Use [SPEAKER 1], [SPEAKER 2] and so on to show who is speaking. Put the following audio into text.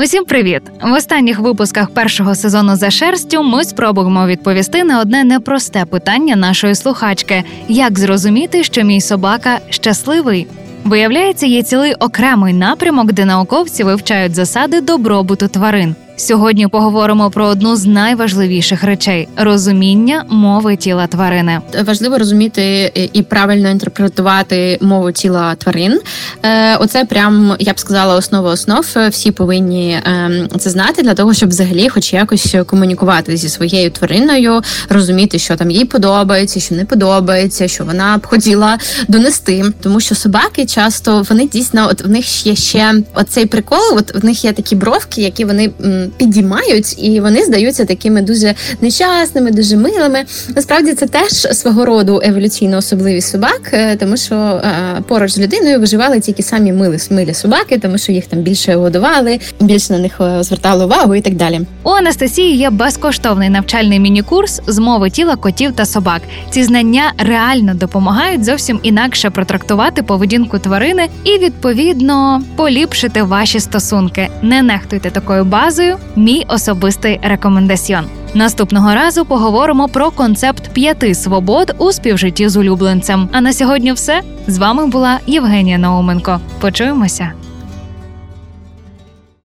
[SPEAKER 1] Усім привіт! В останніх випусках першого сезону за шерстю ми спробуємо відповісти на одне непросте питання нашої слухачки: як зрозуміти, що мій собака щасливий? Виявляється, є цілий окремий напрямок, де науковці вивчають засади добробуту тварин. Сьогодні поговоримо про одну з найважливіших речей розуміння мови тіла тварини.
[SPEAKER 2] Важливо розуміти і правильно інтерпретувати мову тіла тварин. Е, оце прям я б сказала основа основ. Всі повинні ем, це знати для того, щоб взагалі, хоч якось комунікувати зі своєю твариною, розуміти, що там їй подобається, що не подобається, що вона б хотіла донести. Тому що собаки часто вони дійсно, от в них є ще оцей прикол. От в них є такі бровки, які вони підіймають, і вони здаються такими дуже нещасними, дуже милими. Насправді це теж свого роду еволюційна особливість собак, е, тому що е, поруч з людиною виживали тільки самі милі, милі собаки, тому що їх там більше годували, більше на них е, звертали увагу і так далі.
[SPEAKER 1] У Анастасії є безкоштовний навчальний міні-курс з мови тіла котів та собак. Ці знання реально допомагають зовсім інакше протрактувати поведінку тварини і відповідно поліпшити ваші стосунки. Не нехтуйте такою базою мій особистий рекомендаціон. Наступного разу поговоримо про концепт п'яти свобод у співжитті з улюбленцем. А на сьогодні все з вами була Євгенія Науменко. Почуємося.